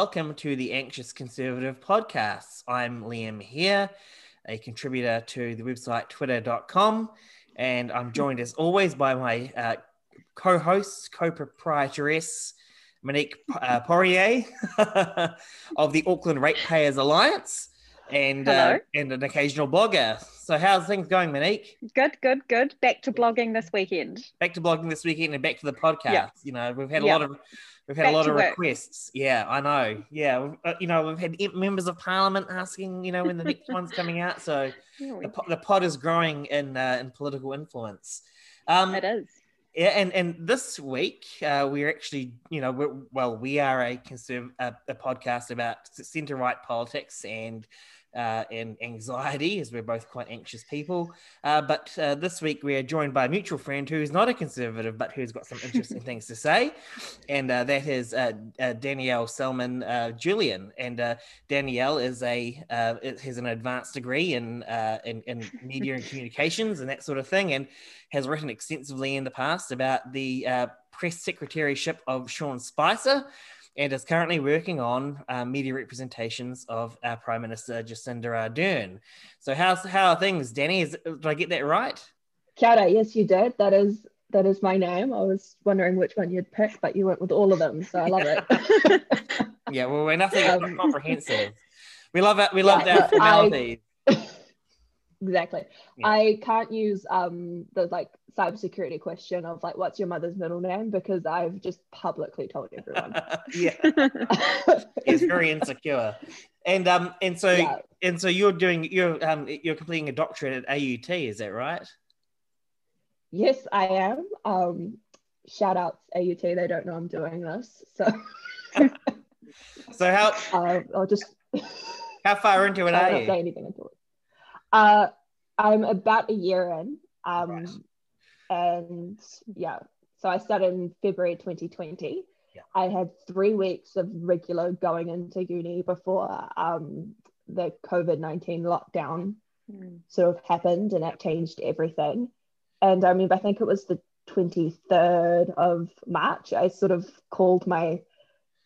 welcome to the Anxious Conservative podcast. I'm Liam here, a contributor to the website twitter.com, and I'm joined as always by my uh, co host, co proprietress, Monique uh, Poirier of the Auckland Ratepayers Alliance and uh, and an occasional blogger. So how's things going, Monique? Good, good, good. Back to blogging this weekend. Back to blogging this weekend and back to the podcast. Yeah. You know, we've had a lot of we've had back a lot of work. requests. Yeah, I know. Yeah, uh, you know, we've had members of parliament asking, you know, when the next one's coming out. So the, the pod is growing in uh, in political influence. Um, it is. Yeah, and and this week uh, we're actually, you know, we're, well, we are a conserv a, a podcast about centre right politics and uh, and anxiety, as we're both quite anxious people. Uh, but uh, this week we are joined by a mutual friend who is not a conservative, but who's got some interesting things to say, and uh, that is uh, uh, Danielle Selman Julian. And Danielle is a has an advanced degree in, in, in media and communications and that sort of thing, and has written extensively in the past about the press secretaryship of Sean Spicer and is currently working on uh, media representations of our Prime Minister Jacinda Ardern. So how's how are things, Danni? Is, did I get that right? Kia ora, yes, you did. That is that is my name. I was wondering which one you'd pick, but you went with all of them, so I love it. yeah, well, we're nothing um, comprehensive. We love it. We love yeah, our formality. Exactly. Yeah. I can't use um the like cybersecurity question of like what's your mother's middle name because I've just publicly told everyone. yeah. it's very insecure. And um and so yeah. and so you're doing you're um you're completing a doctorate at AUT, is that right? Yes, I am. Um shout outs AUT, they don't know I'm doing this. So So how uh, I'll just how far into it I are you? Say anything into it. Uh I'm about a year in. Um right and yeah, so I started in February 2020. Yeah. I had three weeks of regular going into uni before um, the COVID 19 lockdown mm. sort of happened and that changed everything. And I mean, I think it was the 23rd of March, I sort of called my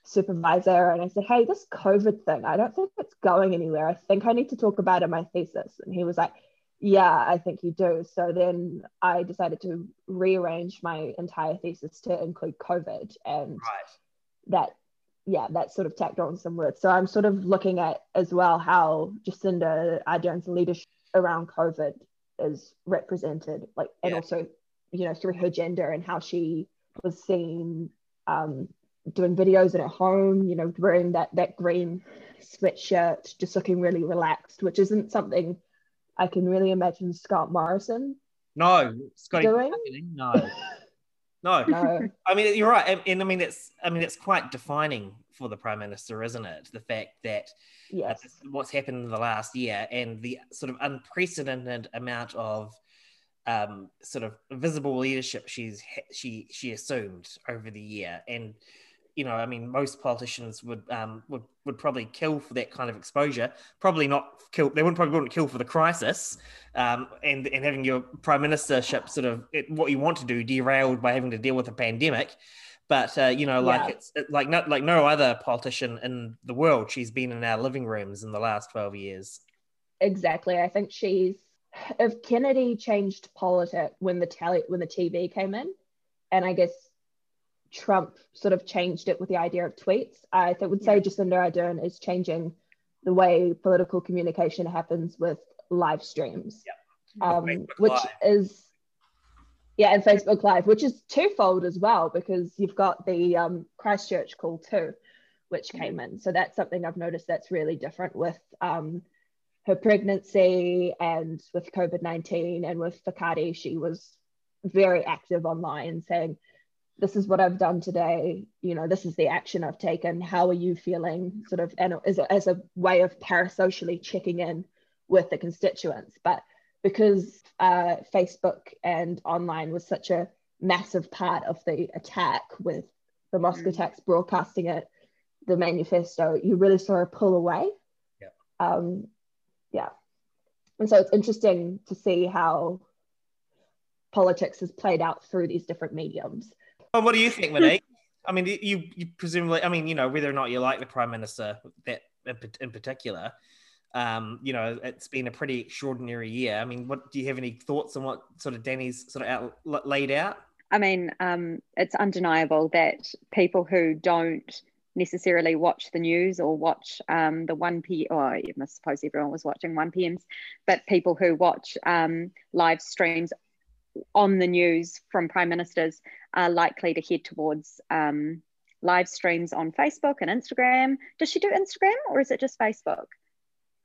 supervisor and I said, Hey, this COVID thing, I don't think it's going anywhere. I think I need to talk about it in my thesis. And he was like, yeah, I think you do. So then I decided to rearrange my entire thesis to include COVID and right. that yeah, that sort of tacked on some words. So I'm sort of looking at as well how Jacinda Ardern's leadership around COVID is represented, like and yeah. also, you know, through her gender and how she was seen um, doing videos at home, you know, wearing that that green sweatshirt, just looking really relaxed, which isn't something I can really imagine Scott Morrison. No, Scotty doing? No. no. no. I mean, you're right. And, and, I mean, it's I mean, it's quite defining for the prime minister, isn't it? The fact that yes. Uh, what's happened in the last year and the sort of unprecedented amount of um, sort of visible leadership she's she she assumed over the year, and you know, I mean, most politicians would um, would would probably kill for that kind of exposure. Probably not kill. They wouldn't probably wouldn't kill for the crisis, um, and and having your prime ministership sort of it, what you want to do derailed by having to deal with a pandemic. But uh, you know, like yeah. it's like no like no other politician in the world. She's been in our living rooms in the last twelve years. Exactly. I think she's. If Kennedy changed politics when the tele when the TV came in, and I guess Trump sort of changed it with the idea of tweets. I would say Jacinda Ardern is changing the way political communication happens with live streams, yeah. um, which Live. is yeah, and Facebook Live, which is twofold as well because you've got the um, Christchurch call too, which mm-hmm. came in. So that's something I've noticed that's really different with um, her pregnancy and with COVID nineteen and with Whakaari. She was very active online saying this is what I've done today. You know, this is the action I've taken. How are you feeling? Sort of, and as a, as a way of parasocially checking in with the constituents. But because uh, Facebook and online was such a massive part of the attack with the Mosque mm. attacks broadcasting it, the manifesto, you really saw a pull away. Yeah. Um, yeah. And so it's interesting to see how politics has played out through these different mediums well, what do you think, Monique? I mean, you, you presumably, I mean, you know, whether or not you like the prime minister that in particular, um, you know, it's been a pretty extraordinary year. I mean, what do you have any thoughts on what sort of Danni's sort of out, laid out? I mean, um, it's undeniable that people who don't necessarily watch the news or watch um, the 1 p or I suppose everyone was watching 1 p.m.s, but people who watch um, live streams on the news from prime ministers are likely to head towards um, live streams on Facebook and Instagram. Does she do Instagram or is it just Facebook?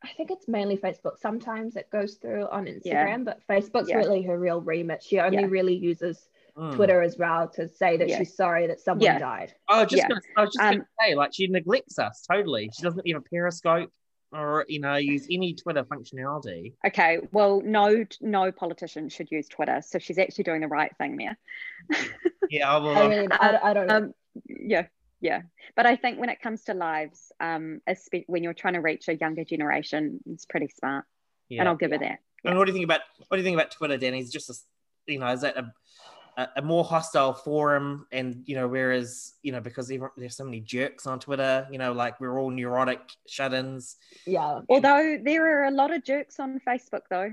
I think it's mainly Facebook. Sometimes it goes through on Instagram, yeah. but Facebook's yeah. really her real remit. She only yeah. really uses mm. Twitter as well to say that she's sorry that someone died. Oh, just gonna, I was just um, going to say, like, she neglects us totally. She doesn't even Periscope or you know use any Twitter functionality. Okay, well, no, no politician should use Twitter, so she's actually doing the right thing there. yeah, well, I mean, I, I don't. Um, yeah, yeah, but I think when it comes to lives, um, when you're trying to reach a younger generation, it's pretty smart, yeah. and I'll give yeah. her that. And what do you think about what do you think about Twitter, Danni? Is just a, you know, is that a a, a, more hostile forum and you know whereas you know because there's so many jerks on twitter you know like we're all neurotic shut-ins. Yeah although there are a lot of jerks on facebook though.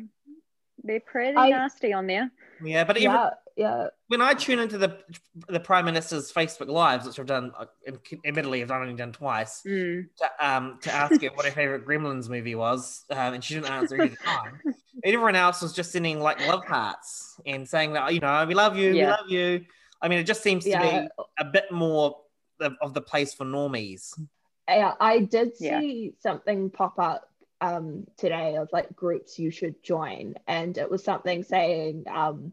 They're pretty I, nasty on there. Yeah but even, yeah yeah when i tune into the the prime minister's facebook lives which i've done uh, admittedly i've only done twice mm. to, um, to ask her what her favorite gremlins movie was um, and she didn't answer any time everyone else was just sending like love hearts and saying that you know we love you, yeah. we love you. I mean, it just seems to yeah. be a bit more of, of, the place for normies. Yeah, I did see yeah. something pop up um, today of like groups you should join, and it was something saying um,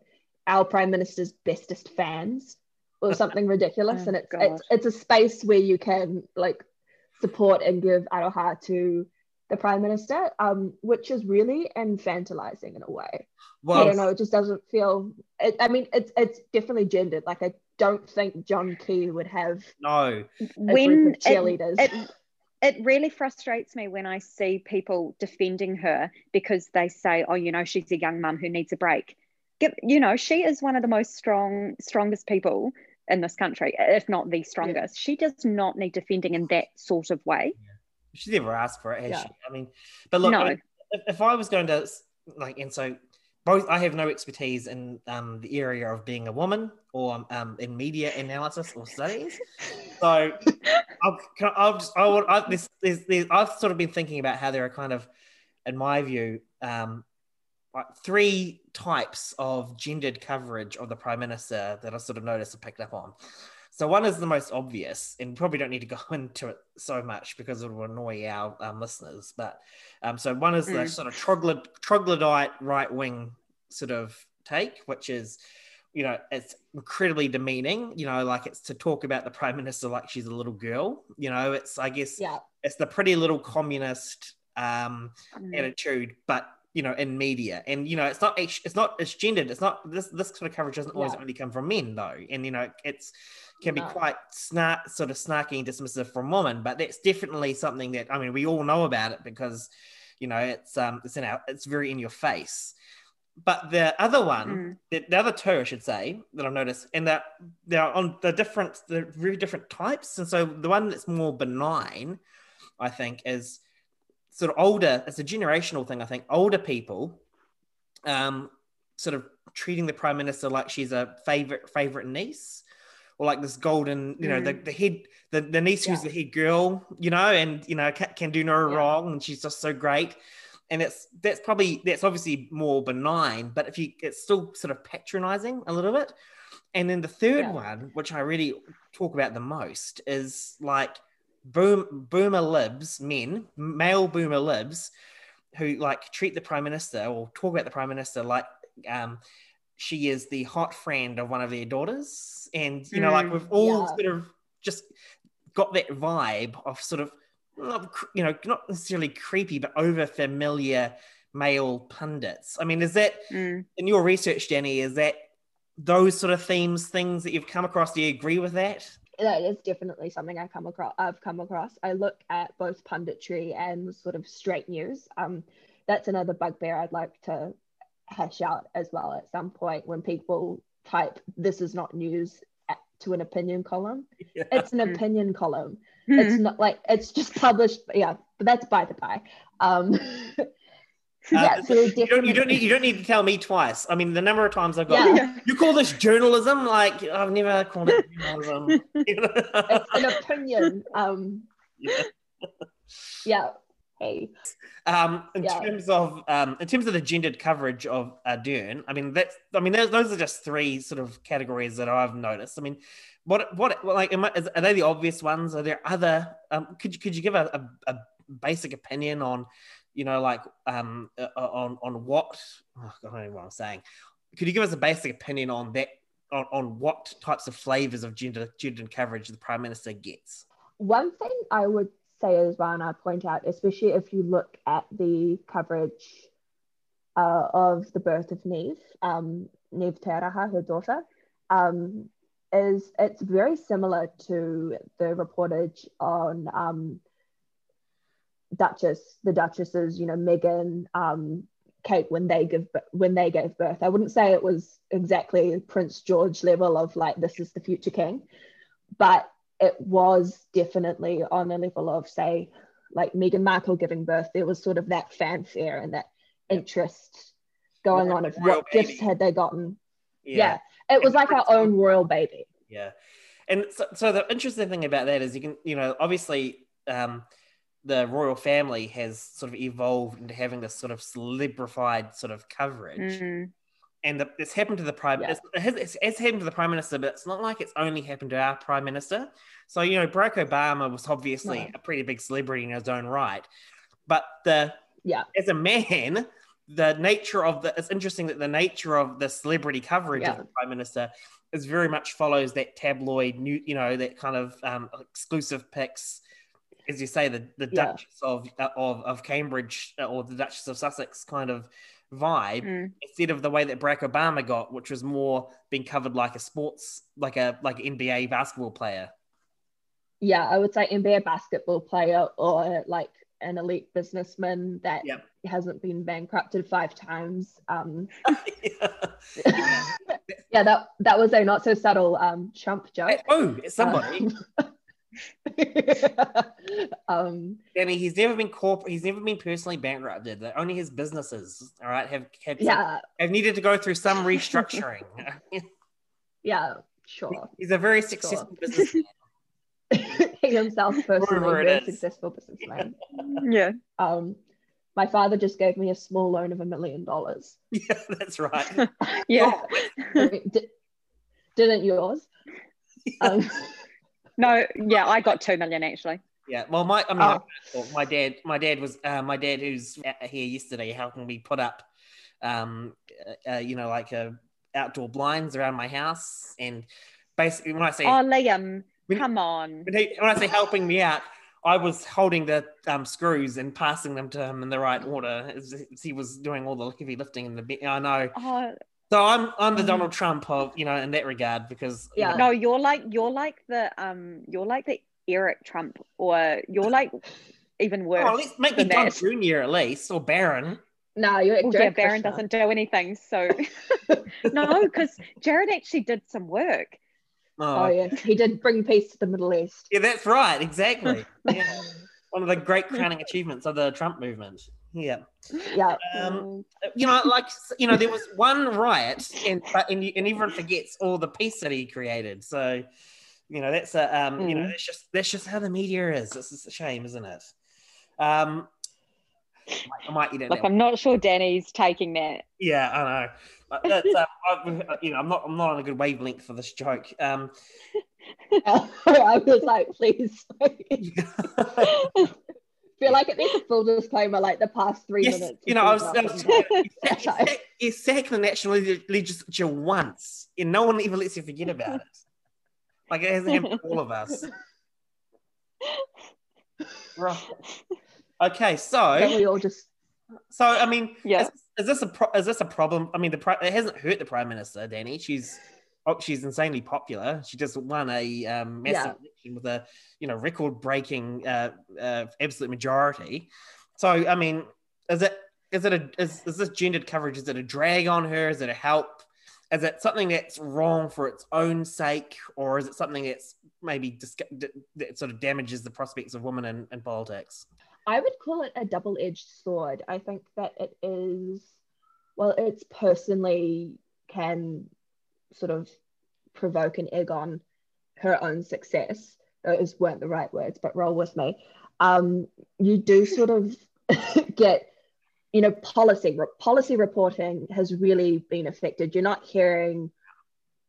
our prime minister's bestest fans or something ridiculous, oh, and it's, it's it's a space where you can like support and give aroha to the prime minister, um, which is really infantilizing in a way. Well, I don't know. It just doesn't feel. It, I mean, it's it's definitely gendered. Like I don't think John Key would have no when cheerleaders. It, it, it really frustrates me when I see people defending her because they say, "Oh, you know, she's a young mum who needs a break." Give, you know, she is one of the most strong, strongest people in this country, if not the strongest. Yeah. She does not need defending in that sort of way. Yeah She's never asked for it, has yeah. she? I mean, but look, no. I, if, if I was going to like, and so both, I have no expertise in um, the area of being a woman or um, in media analysis or studies. So I'll, I'll just, I would, I, this, this, this, I've sort of been thinking about how there are kind of, in my view, um, three types of gendered coverage of the prime minister that I sort of noticed and picked up on. So one is the most obvious, and probably don't need to go into it so much because it will annoy our um, listeners. But um, so one is mm. the sort of troglod- troglodyte right wing sort of take, which is, you know, it's incredibly demeaning. You know, like it's to talk about the prime minister like she's a little girl. You know, it's I guess yeah. it's the pretty little communist um, mm. attitude, but you know in media and you know it's not it's not it's gendered it's not this this sort of coverage doesn't always yeah. only come from men though and you know it's can be no. quite snark sort of snarky and dismissive from women but that's definitely something that i mean we all know about it because you know it's um it's in our it's very in your face but the other one mm. the, the, other two i should say that i've noticed and that they're on the different the very different types and so the one that's more benign i think is sort of older, it's a generational thing, I think. Older people um, sort of treating the prime minister like she's a favorite favorite niece or like this golden, you know, mm. the, the head, the, the niece yeah. who's the head girl, you know, and, you know, can, can do no yeah. wrong and she's just so great. And it's, that's probably, that's obviously more benign, but if you, it's still sort of patronizing a little bit. And then the third yeah. one, which I really talk about the most, is like boom, boomer libs, men, male boomer libs, who like treat the prime minister or talk about the prime minister like um, she is the hot friend of one of their daughters, and you know, mm, like we've all yeah. sort of just got that vibe of sort of you know not necessarily creepy but over familiar male pundits. I mean, is that mm. in your research, Jenny? Is that those sort of themes, things that you've come across? Do you agree with that? That is definitely something I come across. I've come across. I look at both punditry and sort of straight news. Um, that's another bugbear I'd like to hash out as well at some point when people type "this is not news" to an opinion column. Yeah. It's an Mm. opinion column. Hmm. It's not like it's just published. Yeah, but that's by the by. Um, yeah, Uh, you, don't, you don't need you don't need to tell me twice. I mean, the number of times I've got Yeah. you call this journalism? Like I've never called it journalism. It's an opinion. Um, Yeah. yeah. Hey. Um, in Yeah. terms of um, in terms of the gendered coverage of Ardern, I mean that's I mean those, those are just three sort of categories that I've noticed. I mean, what what what, like am I, is, are they the obvious ones? Are there other? Um, could you could you give a, a, a basic opinion on, you know, like um uh, on on what? Oh, God, I don't know what I'm saying. Could you give us a basic opinion on that? On, on what types of flavors of gender gendered coverage the prime minister gets? One thing I would say as well, and I point out, especially if you look at the coverage uh, of the birth of Neve, um, Neve Te Aroha, her daughter, um, is it's very similar to the reportage on um, Duchess, the Duchesses, you know, Meghan, um, Kate when they give when they gave birth. I wouldn't say it was exactly Prince George level of like this is the future king, but it was definitely on a level of say like Meghan Markle giving birth. There was sort of that fanfare and that interest going Royal- on of what gifts had they gotten. Yeah, it was like our own royal baby. Yeah. And so, so the interesting thing about that is you can, you know, obviously um, the royal family has sort of evolved into having this sort of celebrified sort of coverage. Mm. And the, it's happened to the prime Yeah. it's, it has, it's, it's happened to the prime minister, but it's not like it's only happened to our prime minister. So, you know, Barack Obama was obviously No. a pretty big celebrity in his own right. But the Yeah. as a man, the nature of the it's interesting that the nature of the celebrity coverage Yeah. of the prime minister is very much follows that tabloid new you know that kind of um, exclusive picks as you say the the Yeah. duchess of of of cambridge uh, or the duchess of sussex kind of vibe Mm. instead of the way that barack obama got which was more being covered like a sports like a like nba basketball player Yeah, I would say NBA basketball player or like an elite businessman that Yep. hasn't been bankrupted five times. Um, yeah. yeah, that that was a not so subtle um, Trump joke. oh it's somebody um, Danni, he's never been corporate. He's never been personally bankrupted. Only his businesses, all right, have some- yeah, have needed to go through some restructuring. yeah, sure. he's a very successful businessman. he himself personally very successful businessman. Yeah. Um, my father just gave me a small loan of a million dollars. Yeah, that's right. Yeah. Di- Didn't yours? Um, No, yeah, I got two million actually. Yeah. Well, my I mean, Oh. my dad, my dad was uh, my dad who's here yesterday helping me put up, um, uh, you know, like uh, outdoor blinds around my house, and basically when I say Oh, Liam, When- come on. when, he, when I say helping me out, I was holding the um, screws and passing them to him in the right order as as he was doing all the heavy lifting in the bed. I know. Oh, So I'm I'm the Mm. Donald Trump of you know in that regard because you Yeah. know, no, you're like you're like the um you're like the Eric Trump, or you're like even worse. oh, let's make me than Don that. Junior at least or Barron. no, you're Well, yeah, Jared Barron Kushner. doesn't do anything. So no, because Jared actually did some work. Oh, Oh yes, he did bring peace to the Middle East. yeah, that's right, exactly. Yeah. One of the great crowning achievements of the Trump movement. Yeah. Yeah, Um, you know, like you know, there was one riot, and but and, and everyone forgets all the peace that he created. So, you know, that's a um, you know, Mm. that's just that's just how the media is. It's just a shame, isn't it? Um, I might eat it. Like. I'm not sure Danni's taking that. Yeah, I know. But That's, uh, I, you know, I'm not I'm not on a good wavelength for this joke. Um, I was like, please. Feel like it needs a full disclaimer, like the past three yes, minutes. you know, I was, I was but- sack, the national leg- legislature once, and no one ever lets you forget about it. Like it hasn't happened to all of us. Right. Okay, so we all just so I mean, Yeah. is, is this a pro- is this a problem? I mean, the pri- it hasn't hurt the prime minister, Danni. She's oh, she's insanely popular. She just won a um, massive with a you know record breaking uh, uh, absolute majority. So I mean, is it is it a is, is this gendered coverage? Is it a drag on her? Is it a help? is it something that's wrong for its own sake, or is it something that's maybe that sort of damages the prospects of women in, in politics? I would call it a double edged sword. I think that it is, well, it's personally can sort of provoke an egg on her own success. Those weren't the right words, but roll with me. Um, you do sort of get you know policy policy reporting has really been affected you're not hearing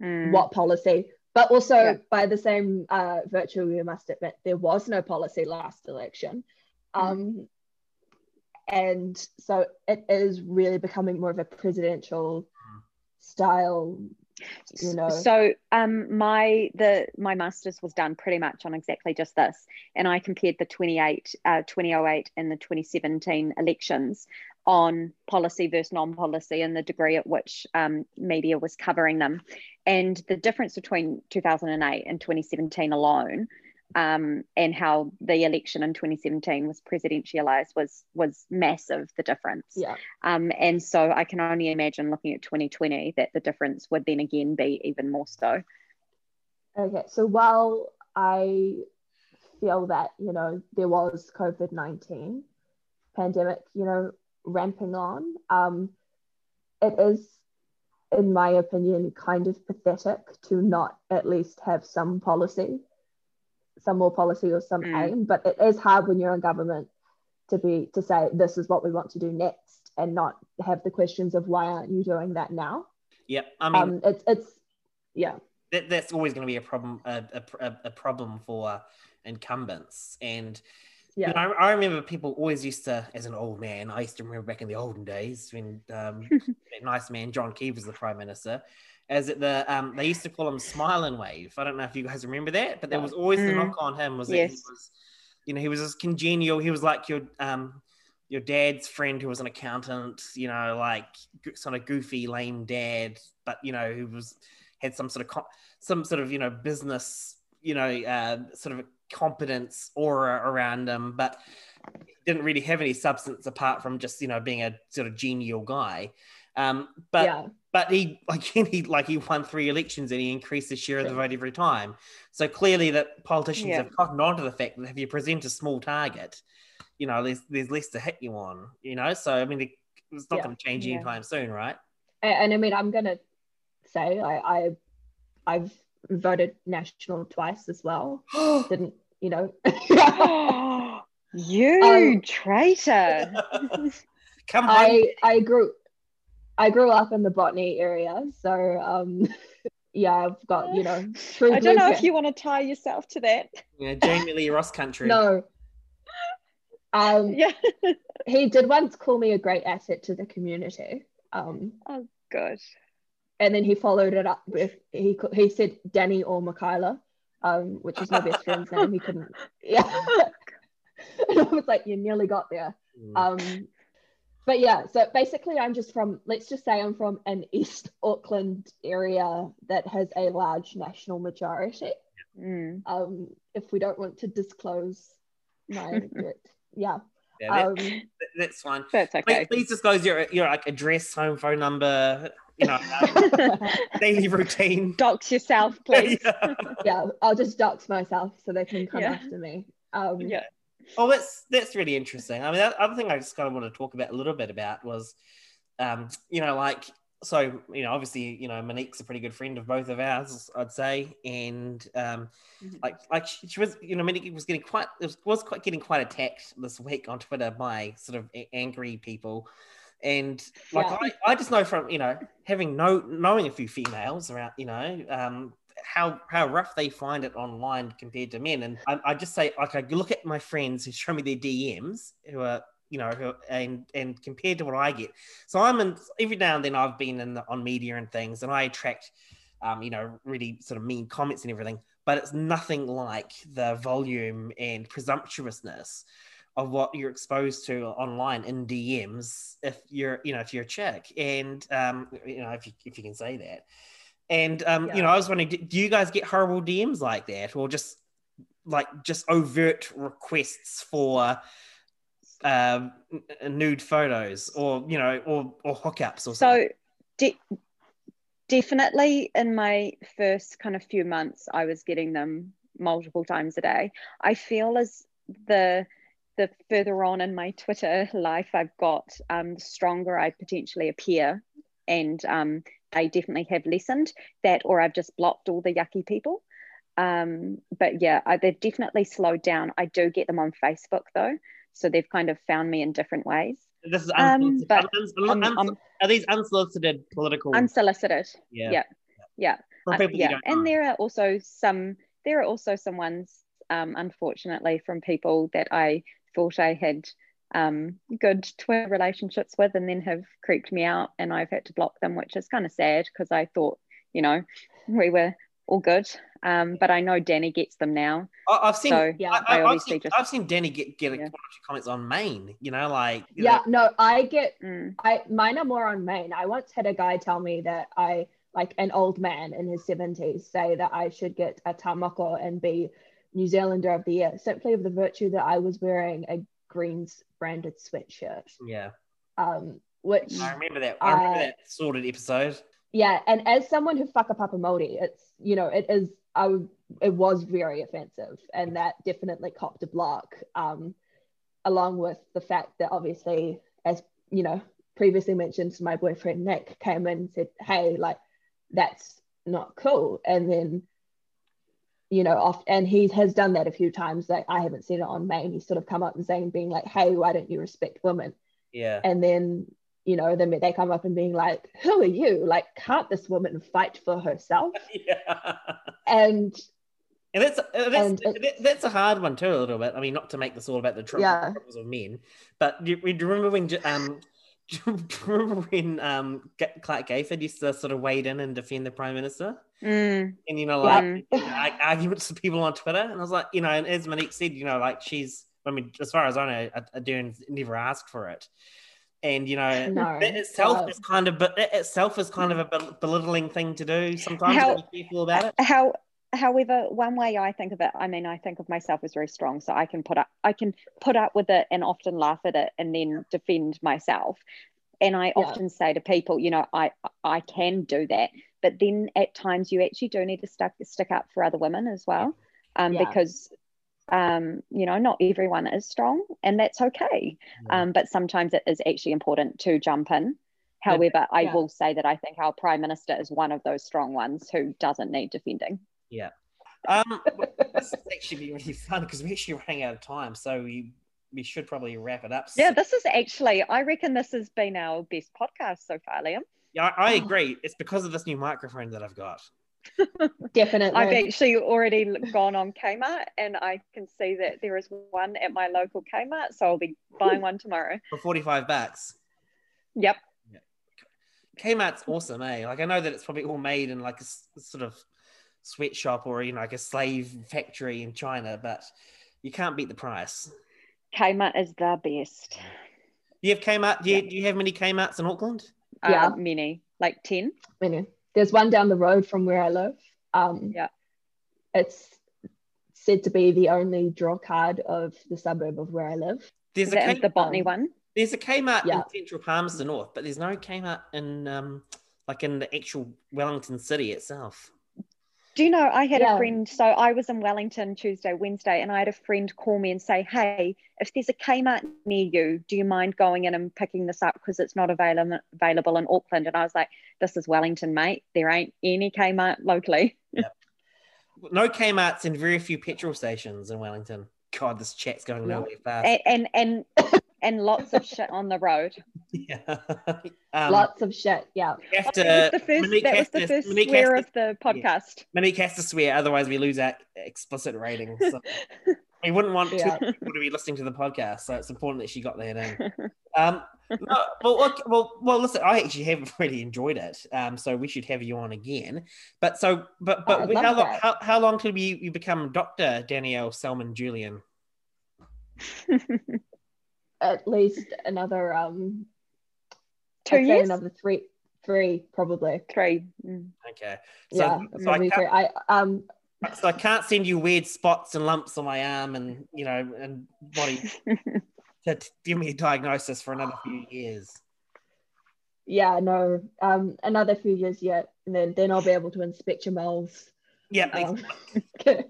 mm. what policy but also yeah. by the same uh, virtue we must admit there was no policy last election mm. um, and so it is really becoming more of a presidential style you know? so um my the my masters was done pretty much on exactly just this and i compared the 28 uh 2008 and the 2017 elections on policy versus non-policy and the degree at which um, media was covering them. And the difference between 2008 and 2017 alone um, and how the election in 2017 was presidentialized was was massive the difference. Yeah. Um, and so i can only imagine looking at 2020 that the difference would then again be even more so. Okay so while i feel that you know there was covid-19 pandemic you know ramping on um, it is in my opinion kind of pathetic to not at least have some policy some more policy or some mm. aim but it is hard when you're in government to be to say this is what we want to do next and not have the questions of why aren't you doing that now yeah i mean um, it's it's yeah that, that's always going to be a problem a, a, a problem for incumbents and yeah. You know, I, I, remember people always used to, as an old man, I used to remember back in the olden days when um, that nice man John Key was the prime minister, as it the um, they used to call him Smile and Wave. I don't know if you guys remember that, but there was always mm. the knock on him was that yes. he was, you know, he was just congenial. He was like your um, your dad's friend who was an accountant, you know, like sort of goofy, lame dad, but you know, who was had some sort of some sort of you know business, you know, uh, sort of competence aura around him, but didn't really have any substance apart from just you know being a sort of genial guy. Um, but yeah. But he again he like he won three elections and he increased the share of the vote every time. So clearly that politicians yeah. have cottoned on to the fact that if you present a small target, you know there's there's less to hit you on. You know, so I mean it's not yeah. going to change anytime soon, right? And, and, I mean I'm going to say I, I I've voted national twice as well. Didn't you know? you um, traitor! Come on. I I grew I grew up in the Botany area, so um, yeah, I've got you know. I don't know if you want to tie yourself to that. Yeah, Jami-Lee Ross country. No. Um, yeah. he did once call me a great asset to the community. Um, oh gosh and then he followed it up with he he said Danni or Michaela, um, which is my best friend's name. He couldn't, yeah. and I was like, you nearly got there. Mm. Um, but yeah, so basically, I'm just from let's just say I'm from an East Auckland area that has a large national majority. Mm. Um, if we don't want to disclose my, yeah. Yeah, that, um, that's fine. That's okay. Please, please disclose your your like address, home phone number, you know, daily routine. Dox yourself, please. yeah. yeah. I'll just dox myself so they can come yeah. after me. Um, yeah. Oh, that's that's really interesting. I mean, the other thing I just kind of want to talk about a little bit about was, um, you know, like so you know obviously you know Monique's a pretty good friend of both of ours I'd say and um mm-hmm. like like she, she, was you know Monique was getting quite was, was quite getting quite attacked this week on Twitter by sort of angry people and like yeah. I, I just know from you know having no knowing a few females around you know um how how rough they find it online compared to men. And I, I just say like I look at my friends who show me their DMs who are you know who, and and compared to what I get. So I'm in every now and then I've been in the, on media and things and I attract um you know really sort of mean comments and everything but it's nothing like the volume and presumptuousness of what you're exposed to online in DMs if you're you know if you're a chick. And um you know if you if you can say that and um yeah. you know I was wondering do you guys get horrible DMs like that or just like just overt requests for um nude photos or you know or or hookups or so something? do, definitely in my first kind of few months, I was getting them multiple times a day. I feel as the the further on in my Twitter life I've got, um, the stronger I potentially appear, and um, they definitely have lessened that, or I've just blocked all the yucky people. Um, but yeah, I, they've definitely slowed down. I do get them on Facebook though, so they've kind of found me in different ways. This is Um, unsolicited. but uns- are these unsolicited political? Unsolicited. yeah. yeah. Yeah. Uh, people you yeah, and there are also some. There are also some ones, um, unfortunately, from people that I thought I had um, good Twitter relationships with, and then have creeped me out, and I've had to block them, which is kind of sad because I thought, you know, we were all good. Um, but I know Danni gets them now, I- I've seen. so Yeah. I, I I, have obviously seen, just- I've seen Danni get get a Yeah. one or comments on Maine. You know, like you Yeah, know, no, I get mm, I mine are more on Maine. I once had a guy tell me that I like an old man in his 70s say that I should get a ta moko and be New Zealander of the year simply of the virtue that I was wearing a Greens branded sweatshirt. yeah. Um, which I remember that. I remember Uh, that sorted episode. yeah, and as someone who whakapapa Māori, it's you know it is I it was very offensive, and that definitely copped a block. Um, along with the fact that obviously, as you know, previously mentioned, my boyfriend Nick came in and said, "Hey, like that's not cool," and then you know, off and he has done that a few times. Like I haven't seen it on Maine. He's sort of come up and saying, being like, "Hey, why don't you respect women?" Yeah. and then you know then they come up and being like who are you like can't this woman fight for herself yeah. and And that's that's, And that's a hard one too, a little bit. I mean, not to make this all about the trouble, Yeah. troubles of men, but you, you remember when um, do you remember when um Clark Gayford used to sort of wade in and defend the prime minister, mm, and you know, Yeah. like arguments with people on Twitter, and I was like, you know, and as Monique said, you know, like she's, I mean, as far as I know, Adair never asked for it, and you know, no that itself is kind of, but it itself is kind of a belittling thing to do. Sometimes How- you gotta be careful about it. how however one way i think of it i mean i think of myself as very strong so i can put up i can put up with it and often laugh at it and then defend myself and i Yeah. often say to people you know i i can do that but then at times you actually do need to stick stick up for other women as well um, Yeah. because um, you know not everyone is strong and that's okay Yeah. um, but sometimes it is actually important to jump in however i will say that i think our prime minister is one of those strong ones who doesn't need defending Um, this has actually been really fun because we're actually running out of time, so we we should probably wrap it up. Yeah, this is actually, I reckon this has been our best podcast so far, Liam. yeah, I, I agree. It's because of this new microphone that I've got. definitely I've actually already gone on Kmart and I can see that there is one at my local Kmart, so I'll be buying one tomorrow. for forty five bucks. Yep. Kmart's awesome, eh? Like I know that it's probably all made in like a, sort of sweatshop or you know like a slave factory in China, but you can't beat the price. Kmart is the best. You have Kmart? Do you, do you have many Kmart's in Auckland? Yeah. Uh, many, like 10. Anyway, there's one down the road from where I live um Yeah. it's said to be the only draw card of the suburb of where I live There's Is a that the Botany um, one? there's a Kmart Yeah. in Central Palmerston North, but there's no Kmart in um like in the actual Wellington city itself. Do you know, I had Yeah. a friend, so I was in Wellington Tuesday, Wednesday, and I had a friend call me and say, Hey, if there's a Kmart near you, do you mind going in and picking this up because it's not available available in Auckland? And I was like, This is Wellington, mate. There ain't any Kmart locally. No Kmart's and very few petrol stations in Wellington. God, this chat's going Yeah. nowhere fast. And and and, and lots of shit on the road. yeah. um, lots of shit yeah we have that was the first, Monique that was the first Monique swear has of the podcast. Monique has to swear, otherwise we lose our explicit rating. So we wouldn't want Yeah. two people to be listening to the podcast, so it's important that she got that in. Um, no, well, look, well, well, listen, I actually have really enjoyed it. Um, so we should have you on again. But so, but but I'd we- love how long? that. How, how long till you, you become Doctor Danielle Selman Julian? At least another um 2 I'd years? another three three probably Three. Mm. Okay, so, yeah so I can't, three. I um so I can't send you weird spots and lumps on my arm and you know and body to t- give me a diagnosis for another few years. yeah no um another few years yet and then then I'll be able to inspect your moles. Yeah. Um,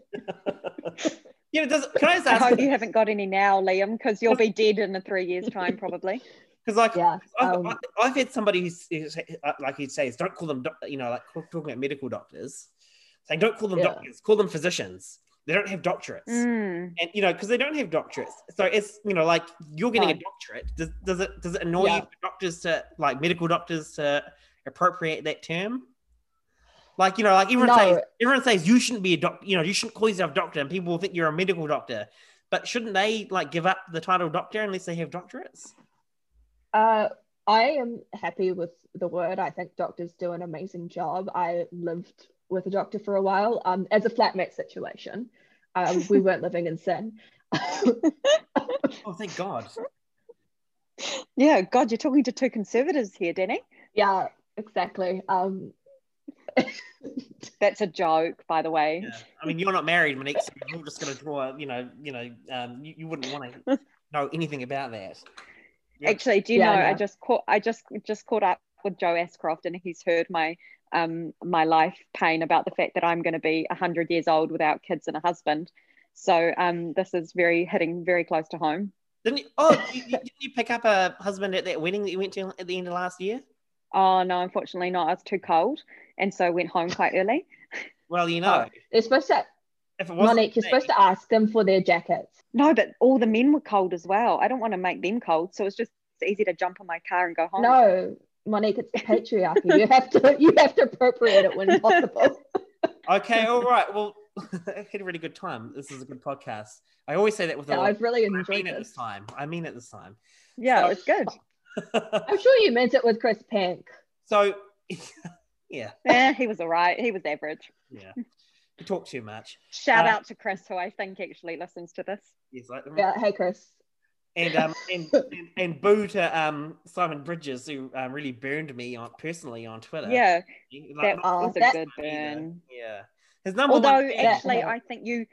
yeah. Does can I just I hope you haven't got any now, Liam, because you'll be dead in a three years' time, probably. Because like yeah. I've, um, I've had somebody who's, who's uh, like he says, don't call them, doc- you know, like talking about medical doctors, saying don't call them Yeah. doctors, call them physicians. They don't have doctorates, Mm. and you know, because they don't have doctorates. So it's you know, like you're getting a doctorate. Does, does it does it annoy Yeah. you for doctors to like medical doctors to appropriate that term? Like you know, like everyone No. says, everyone says you shouldn't be a doctor. You know, you shouldn't call yourself doctor, and people will think you're a medical doctor. But shouldn't they like give up the title doctor unless they have doctorates? Uh, I am happy with the word. I think doctors do an amazing job. I lived with a doctor for a while um, as a flatmate situation. Um, we weren't living in sin. Oh, thank God. Yeah, God, you're talking to two conservatives here, Danni. yeah, exactly. Um, That's a joke, by the way. Yeah. I mean, you're not married, Monique. So you're just going to draw. You know, you know, um, you, you wouldn't want to know anything about that. Yeah. Actually, do you Yeah, know? I I just caught. I just just caught up with Joe Ascroft, and he's heard my um my life pain about the fact that I'm going to be hundred years old without kids and a husband. So um, this is very hitting very close to home. Didn't you? Oh, you, you, didn't you pick up a husband at that wedding that you went to at the end of last year? Oh no, unfortunately not. I was too cold, and so went home quite early. Well, you know, they're supposed to, if it wasn't Monique, you're me- supposed to ask them for their jackets. No, but all the men were cold as well. I don't want to make them cold, so it's just it's easy to jump in my car and go home. No, Monique, it's the patriarchy. you have to you have to appropriate it when possible. Okay, all right. Well, I had a really good time. This is a good podcast. I always say that with a Yeah, lot. I've really I mean enjoyed it this. this time. I mean it this time. Yeah, it's good. I'm sure you meant it with Chris Penk. so, yeah, Yeah, he was all right. He was average. yeah. You talk too much. Shout Uh, out to Chris, who I think actually listens to this. Yes, like, Yeah, hey Chris. and um and, and and boo to um Simon Bridges who um, really burned me on personally on Twitter. Yeah, Like, that not Oh, was a that- good either. burn. Yeah, his number Although one. actually, Yeah. I think you,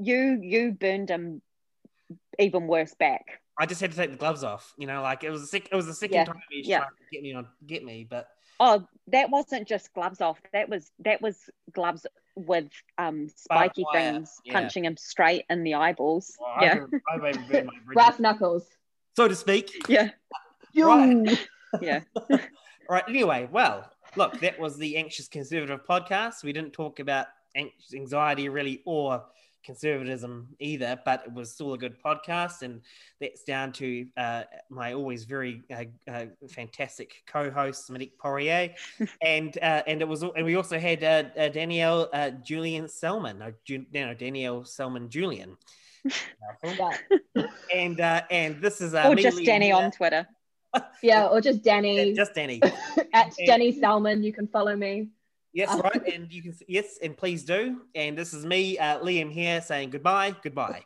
you, you burned him even worse back. I just had to take the gloves off. You know, like it was a sick it was the second Yeah, time he was yeah. trying to get me on get me, but Oh, that wasn't just gloves off. That was that was gloves with um spiky wire, things yeah. punching him straight in the eyeballs. well, yeah, burned- I even burned my Brass bridges, knuckles. so to speak. yeah, Right. yeah. All right. Anyway, well, look, that was the Anxious Conservative podcast. We didn't talk about anxiety really or conservatism either, but it was still a good podcast. And that's down to uh, my always very uh, uh, fantastic co-host Monique Poirier, and uh, and it was and we also had uh, uh, Danielle uh, Julian Selman, no, Ju- no, Danielle Selman Julian. And uh, and this is uh, Or just Danni here. on Twitter. yeah, or just Danni just Danni. at Danni Selman. You can follow me. Yes, Um, right. And you can, yes, and please do. And this is me, uh, Liam, here saying goodbye, goodbye.